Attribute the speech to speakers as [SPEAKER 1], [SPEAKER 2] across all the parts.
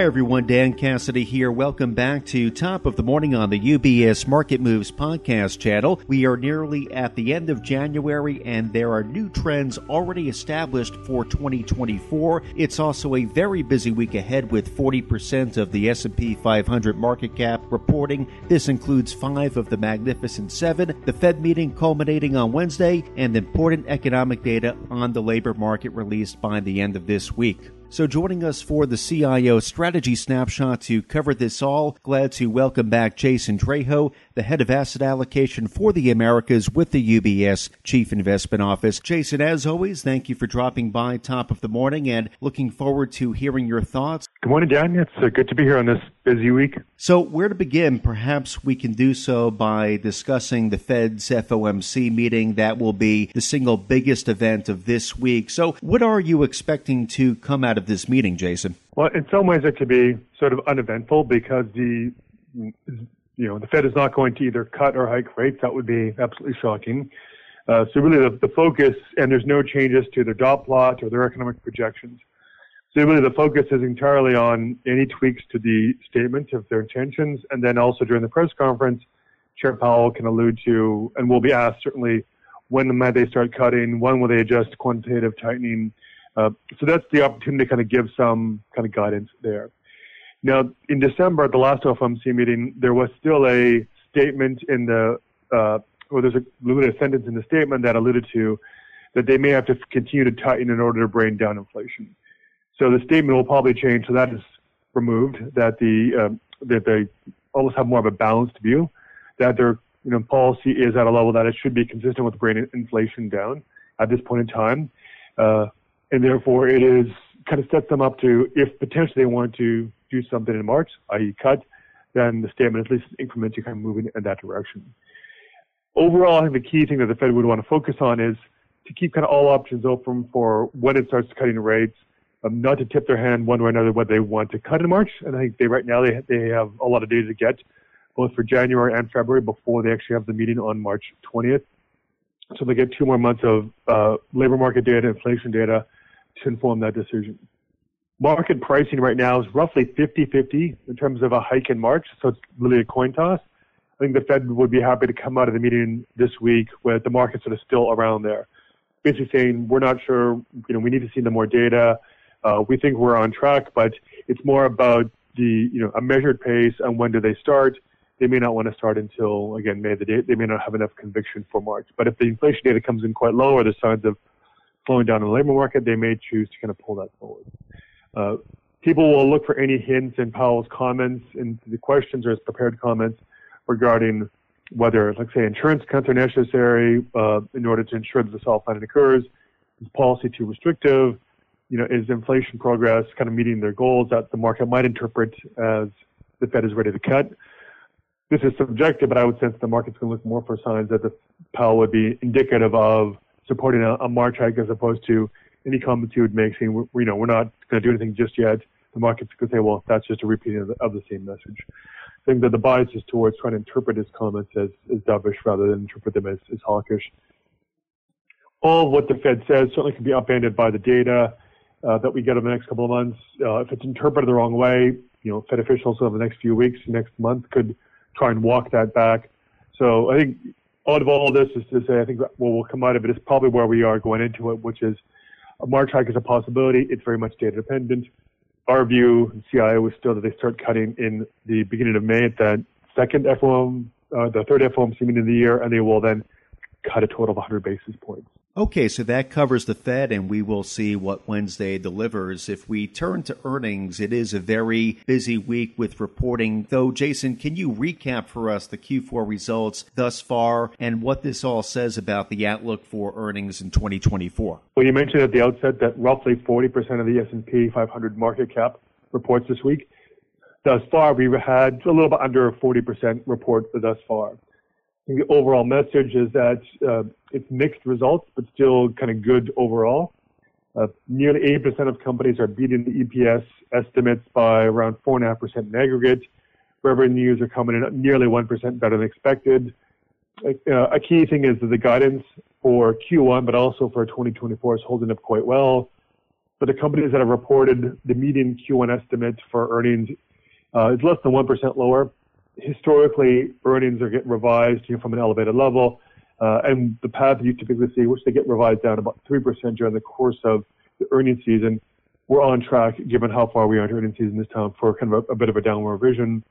[SPEAKER 1] Hi, everyone. Dan Cassidy here. Welcome back to Top of the Morning on the UBS Market Moves podcast channel. We are nearly at the end of January and there are new trends already established for 2024. It's also a very busy week ahead with 40% of the S&P 500 market cap reporting. This includes 5 of the Magnificent 7, the Fed meeting culminating on Wednesday, and important economic data on the labor market released by the end of this week. So, joining us for the CIO Strategy Snapshot to cover this all, glad to welcome back Jason Draho, the head of asset allocation for the Americas with the UBS Chief Investment Office. Jason, as always, thank you for dropping by top of the morning and looking forward to hearing your thoughts.
[SPEAKER 2] Good morning, Dan. It's uh, good to be here on this busy week.
[SPEAKER 1] So, where to begin? Perhaps we can do so by discussing the Fed's FOMC meeting. That will be the single biggest event of this week. So, what are you expecting to come out of this meeting, Jason?
[SPEAKER 2] Well, in some ways, it could be sort of uneventful because the you know the Fed is not going to either cut or hike rates. That would be absolutely shocking. Uh, so really, the, the focus and there's no changes to their dot plot or their economic projections. So really, the focus is entirely on any tweaks to the statement of their intentions, and then also during the press conference, Chair Powell can allude to, and will be asked certainly, when might they start cutting? When will they adjust quantitative tightening? Uh, so that's the opportunity to kind of give some kind of guidance there. Now, in December, at the last FOMC meeting, there was still a statement in the, uh, or there's a limited sentence in the statement that alluded to that they may have to continue to tighten in order to bring down inflation. So the statement will probably change. So that is removed. That the um, that they almost have more of a balanced view. That their you know policy is at a level that it should be consistent with bringing inflation down at this point in time, uh, and therefore it is kind of sets them up to if potentially they want to do something in March, i.e. cut, then the statement at least increments you kind of moving in that direction. Overall, I think the key thing that the Fed would want to focus on is to keep kind of all options open for when it starts cutting rates um, not to tip their hand one way or another whether they want to cut in March. And I think they right now they they have a lot of data to get both for January and February before they actually have the meeting on March 20th. So they get two more months of uh, labor market data, inflation data to inform that decision. Market pricing right now is roughly 50-50 in terms of a hike in March, so it's really a coin toss. I think the Fed would be happy to come out of the meeting this week with the market sort of still around there. Basically saying we're not sure, you know, we need to see the more data. Uh, we think we're on track, but it's more about the you know a measured pace and when do they start. They may not want to start until again May the date. They may not have enough conviction for March. But if the inflation data comes in quite low or the signs of slowing down in the labor market, they may choose to kind of pull that forward. Uh, people will look for any hints in Powell's comments and the questions or his prepared comments regarding whether, let's say, insurance cuts are necessary uh, in order to ensure that the soft landing occurs. Is policy too restrictive? you know, is inflation progress kind of meeting their goals that the market might interpret as the Fed is ready to cut? This is subjective, but I would sense the market's going to look more for signs that the Powell would be indicative of supporting a, a March hike as opposed to any comments he would make saying, you know, we're not going to do anything just yet. The market's to say, well, that's just a repeating of the, of the same message. I think that the bias is towards trying to interpret his comments as, as dovish rather than interpret them as, as hawkish. All of what the Fed says certainly can be upended by the data uh, that we get over the next couple of months. Uh, if it's interpreted the wrong way, you know, Fed officials over the next few weeks, next month could try and walk that back. So I think out of all this is to say, I think what will come out of it is probably where we are going into it, which is a March hike is a possibility. It's very much data dependent. Our view, CIO, is still that they start cutting in the beginning of May at the second FOM, uh, the third FOMC meeting of the year, and they will then cut a total of 100 basis points.
[SPEAKER 1] Okay, so that covers the Fed, and we will see what Wednesday delivers. If we turn to earnings, it is a very busy week with reporting. Though, Jason, can you recap for us the Q4 results thus far and what this all says about the outlook for earnings in 2024?
[SPEAKER 2] Well, you mentioned at the outset that roughly 40% of the S&P 500 market cap reports this week. Thus far, we've had a little bit under 40% report thus far the overall message is that uh, it's mixed results, but still kind of good overall. Uh, nearly 80% of companies are beating the EPS estimates by around 4.5% in aggregate. Revenues are coming in nearly 1% better than expected. Uh, a key thing is that the guidance for Q1, but also for 2024 is holding up quite well. but the companies that have reported the median Q1 estimate for earnings uh, is less than 1% lower. Historically, earnings are getting revised you know, from an elevated level, uh, and the path you typically see, which they get revised down about 3% during the course of the earnings season, we're on track given how far we are into earnings season this time for kind of a, a bit of a downward revision.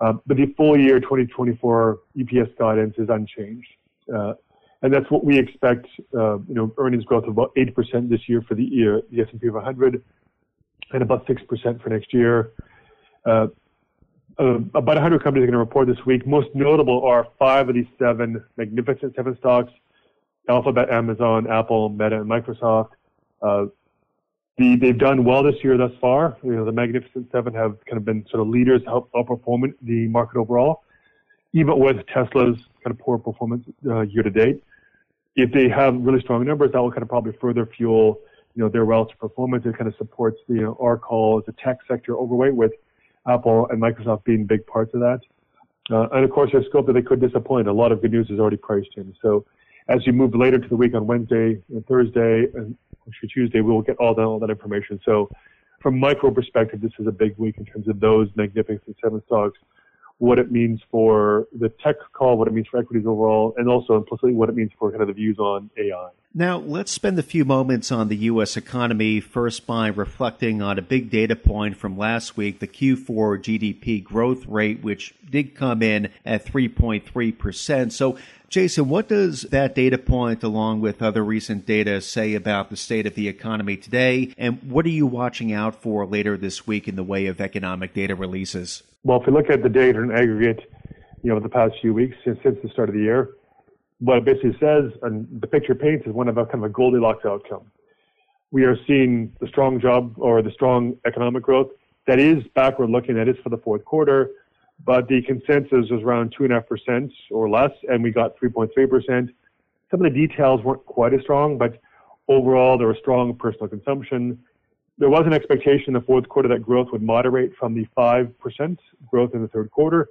[SPEAKER 2] Uh, but the full year 2024 EPS guidance is unchanged. Uh, and that's what we expect, uh, you know, earnings growth of about 8% this year for the year, the S&P 500, and about 6% for next year. Uh, uh, about 100 companies are going to report this week. Most notable are five of these seven magnificent seven stocks: Alphabet, Amazon, Apple, Meta, and Microsoft. Uh, the, they've done well this year thus far. You know, the Magnificent Seven have kind of been sort of leaders, help outperforming the market overall, even with Tesla's kind of poor performance uh, year to date if they have really strong numbers, that will kind of probably further fuel, you know, their relative performance. It kind of supports the, you know, our call as a tech sector overweight with Apple and Microsoft being big parts of that. Uh, and of course, there's scope that they could disappoint. A lot of good news is already priced in. So as you move later to the week on Wednesday and Thursday and Tuesday, we will get all that, all that information. So from micro perspective, this is a big week in terms of those magnificent seven stocks what it means for the tech call, what it means for equities overall, and also implicitly what it means for kind of the views on AI.
[SPEAKER 1] Now, let's spend a few moments on the U.S. economy, first by reflecting on a big data point from last week, the Q4 GDP growth rate, which did come in at 3.3%. So, Jason, what does that data point, along with other recent data, say about the state of the economy today? And what are you watching out for later this week in the way of economic data releases?
[SPEAKER 2] Well, if you look at the data in aggregate, you know, the past few weeks since, since the start of the year, what it basically says and the picture paints is one of a kind of a Goldilocks outcome. We are seeing the strong job or the strong economic growth that is backward looking. That is for the fourth quarter, but the consensus was around two and a half percent or less, and we got 3.3 percent. Some of the details weren't quite as strong, but overall there was strong personal consumption there was an expectation in the fourth quarter that growth would moderate from the 5% growth in the third quarter.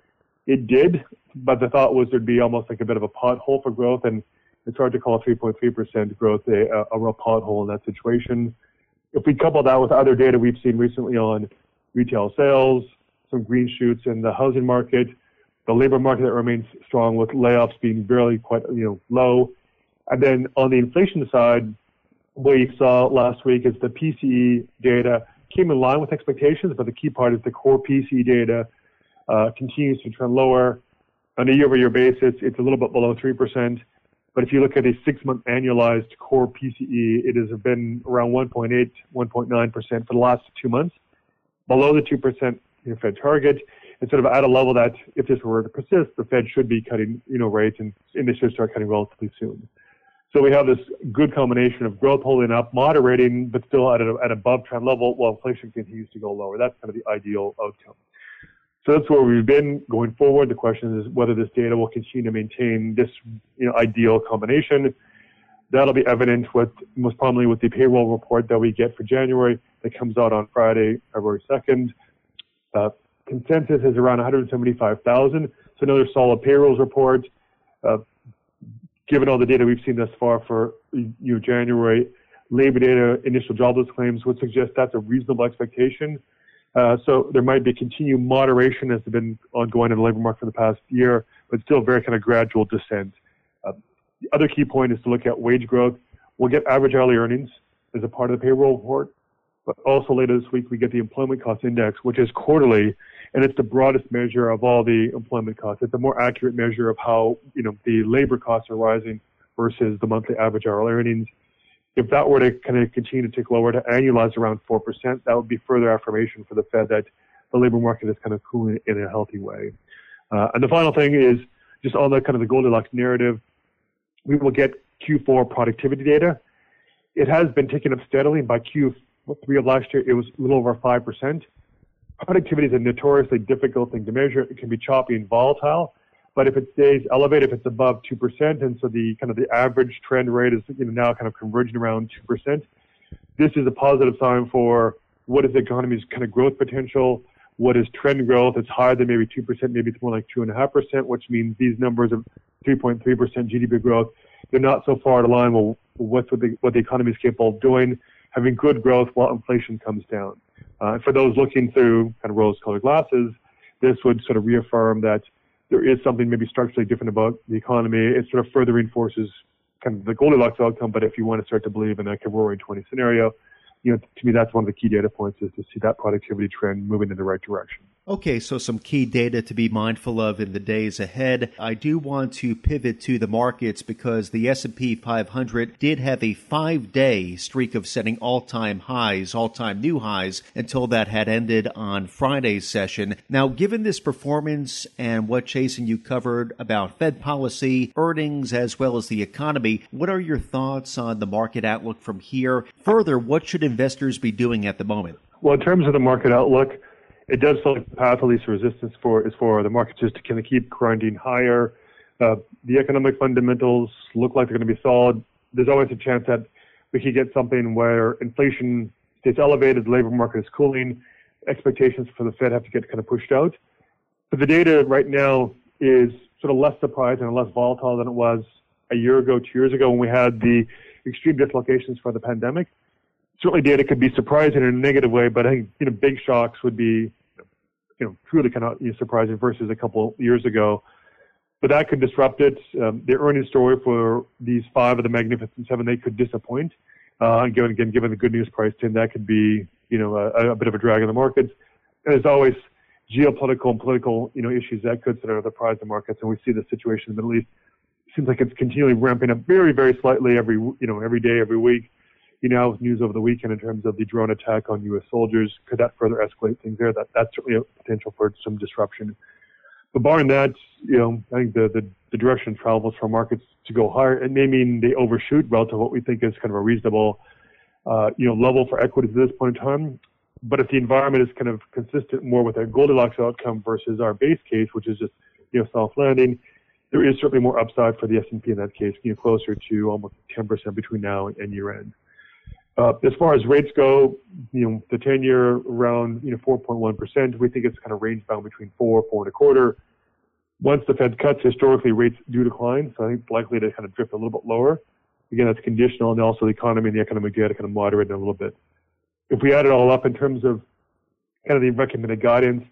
[SPEAKER 2] It did, but the thought was there'd be almost like a bit of a pothole for growth, and it's hard to call 3.3% growth a, a real pothole in that situation. If we couple that with other data we've seen recently on retail sales, some green shoots in the housing market, the labor market that remains strong with layoffs being barely quite you know low, and then on the inflation side, what we saw last week is the PCE data came in line with expectations, but the key part is the core PCE data Uh, continues to trend lower. On a year-over-year basis, it's a little bit below 3%. But if you look at a six-month annualized core PCE, it has been around 1.8, 1.9% for the last two months, below the 2% you know, Fed target, and sort of at a level that if this were to persist, the Fed should be cutting, you know, rates and, and they should start cutting relatively soon. So we have this good combination of growth holding up, moderating, but still at an at above trend level while inflation continues to go lower. That's kind of the ideal outcome. So that's where we've been going forward. The question is whether this data will continue to maintain this you know, ideal combination. That'll be evident with most prominently with the payroll report that we get for January that comes out on Friday, February 2nd. Uh, consensus is around 175,000. So another solid payrolls report. Uh, given all the data we've seen thus far for you know, January, labor data, initial jobless claims would suggest that's a reasonable expectation. Uh, so there might be continued moderation as has been ongoing in the labor market for the past year, but still very kind of gradual descent. Uh, the other key point is to look at wage growth. We'll get average hourly earnings as a part of the payroll report, but also later this week we get the employment cost index, which is quarterly and it's the broadest measure of all the employment costs. It's a more accurate measure of how you know the labor costs are rising versus the monthly average hourly earnings. If that were to kind of continue to tick lower to annualize around four percent, that would be further affirmation for the Fed that the labor market is kind of cooling in a healthy way. Uh, and the final thing is just on the kind of the Goldilocks narrative, we will get Q4 productivity data. It has been ticking up steadily. By Q3 of last year, it was a little over five percent productivity is a notoriously difficult thing to measure. It can be choppy and volatile, but if it stays elevated, if it's above 2%, and so the kind of the average trend rate is you know, now kind of converging around 2%, this is a positive sign for what is the economy's kind of growth potential, what is trend growth. It's higher than maybe 2%, maybe it's more like 2.5%, which means these numbers of 3.3% GDP growth, they're not so far out of line with what the, what the economy is capable of doing. having good growth while inflation comes down. Uh, for those looking through kind of rose-colored glasses, this would sort of reaffirm that there is something maybe structurally different about the economy. It sort of further reinforces kind of the Goldilocks outcome. But if you want to start to believe in a roaring 20 scenario, you know, to me, that's one of the key data points is to see that productivity trend moving in the right direction.
[SPEAKER 1] Okay, so some key data to be mindful of in the days ahead. I do want to pivot to the markets because the S&P 500 did have a 5-day streak of setting all-time highs, all-time new highs until that had ended on Friday's session. Now, given this performance and what Jason you covered about Fed policy, earnings as well as the economy, what are your thoughts on the market outlook from here? Further, what should investors be doing at the moment?
[SPEAKER 2] Well, in terms of the market outlook, it does feel like the path of least resistance for is for the market just to kind of keep grinding higher. Uh, the economic fundamentals look like they're going to be solid. There's always a chance that we could get something where inflation stays elevated, the labor market is cooling, expectations for the Fed have to get kind of pushed out. But the data right now is sort of less surprising and less volatile than it was a year ago, two years ago when we had the extreme dislocations for the pandemic. Certainly data could be surprising in a negative way, but I think, you know, big shocks would be you know, truly kind of surprising versus a couple years ago. But that could disrupt it. Um, the earnings story for these five of the Magnificent Seven, they could disappoint. Uh, given, again, given the good news price, Tim, that could be, you know, a, a bit of a drag on the markets. And there's always geopolitical and political, you know, issues that could sort of surprise the markets. And we see the situation in the Middle East. Seems like it's continually ramping up very, very slightly every, you know, every day, every week you know, news over the weekend in terms of the drone attack on U.S. soldiers. Could that further escalate things there? That that's certainly a potential for some disruption. But barring that, you know, I think the, the, the direction travels for markets to go higher. It may mean they overshoot relative to what we think is kind of a reasonable, uh, you know, level for equities at this point in time. But if the environment is kind of consistent more with a Goldilocks outcome versus our base case, which is just, you know, soft landing, there is certainly more upside for the S&P in that case, you know, closer to almost 10% between now and year end. Uh, as far as rates go, you know, the 10 year around, you know, 4.1%. We think it's kind of range bound between four, four and a quarter. Once the Fed cuts, historically rates do decline. So I think it's likely to kind of drift a little bit lower. Again, that's conditional and also the economy and the economic data kind of moderate a little bit. If we add it all up in terms of kind of the recommended guidance,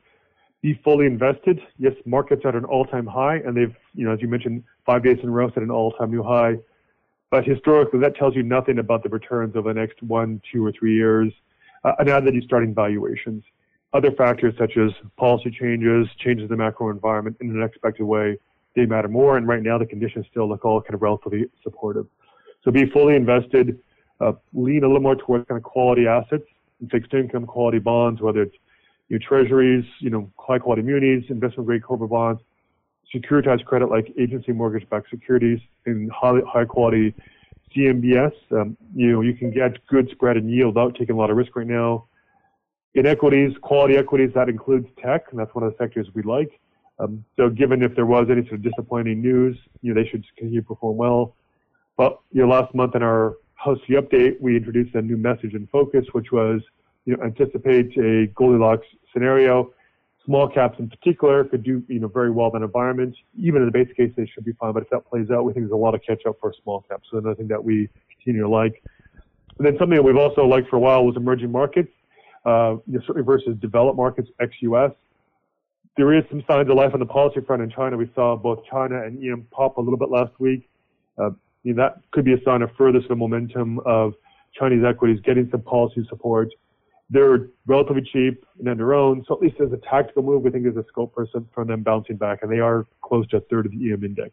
[SPEAKER 2] be fully invested. Yes, markets are at an all time high and they've, you know, as you mentioned, five days in a row set an all time new high. But historically, that tells you nothing about the returns over the next one, two, or three years, uh, now that you're starting valuations. Other factors such as policy changes, changes in the macro environment in an unexpected way, they matter more. And right now, the conditions still look all kind of relatively supportive. So be fully invested, uh, lean a little more towards kind of quality assets, fixed income, quality bonds, whether it's you know, treasuries, you know, high quality munis, investment grade corporate bonds, securitized credit like agency mortgage-backed securities in high, high quality CMBS. Um, you know, you can get good spread and yield without taking a lot of risk right now. In equities, quality equities, that includes tech, and that's one of the sectors we like. Um, so given if there was any sort of disappointing news, you know, they should continue to perform well. But, you know, last month in our house update, we introduced a new message and focus, which was, you know, anticipate a Goldilocks scenario small caps in particular could do you know very well in environments. Even in the base case, they should be fine. But if that plays out, we think there's a lot of catch up for small caps. So another thing that we continue to like. And then something that we've also liked for a while was emerging markets, uh, you know, certainly versus developed markets, ex-US. There is some signs of life on the policy front in China. We saw both China and EM pop a little bit last week. Uh, you know, that could be a sign of further sort of momentum of Chinese equities getting some policy support they're relatively cheap and on their own. So at least as a tactical move, we think there's a scope for some, for them bouncing back, and they are close to a third of the EM index.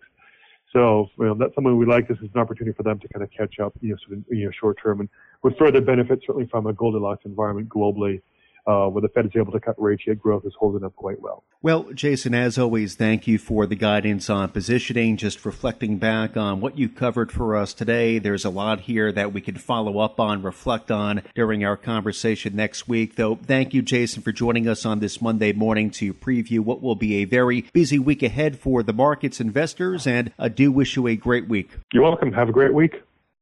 [SPEAKER 2] So you know, that's something we like. This is an opportunity for them to kind of catch up, you know, sort of, you know, short term, and with further benefit certainly from a Goldilocks environment globally uh, where the Fed is able to cut rates, yet growth is holding up quite well.
[SPEAKER 1] Well, Jason, as always, thank you for the guidance on positioning. Just reflecting back on what you covered for us today, there's a lot here that we could follow up on, reflect on during our conversation next week. Though, thank you, Jason, for joining us on this Monday morning to preview what will be a very busy week ahead for the markets investors, and I do wish you a great week.
[SPEAKER 2] You're welcome. Have a great week.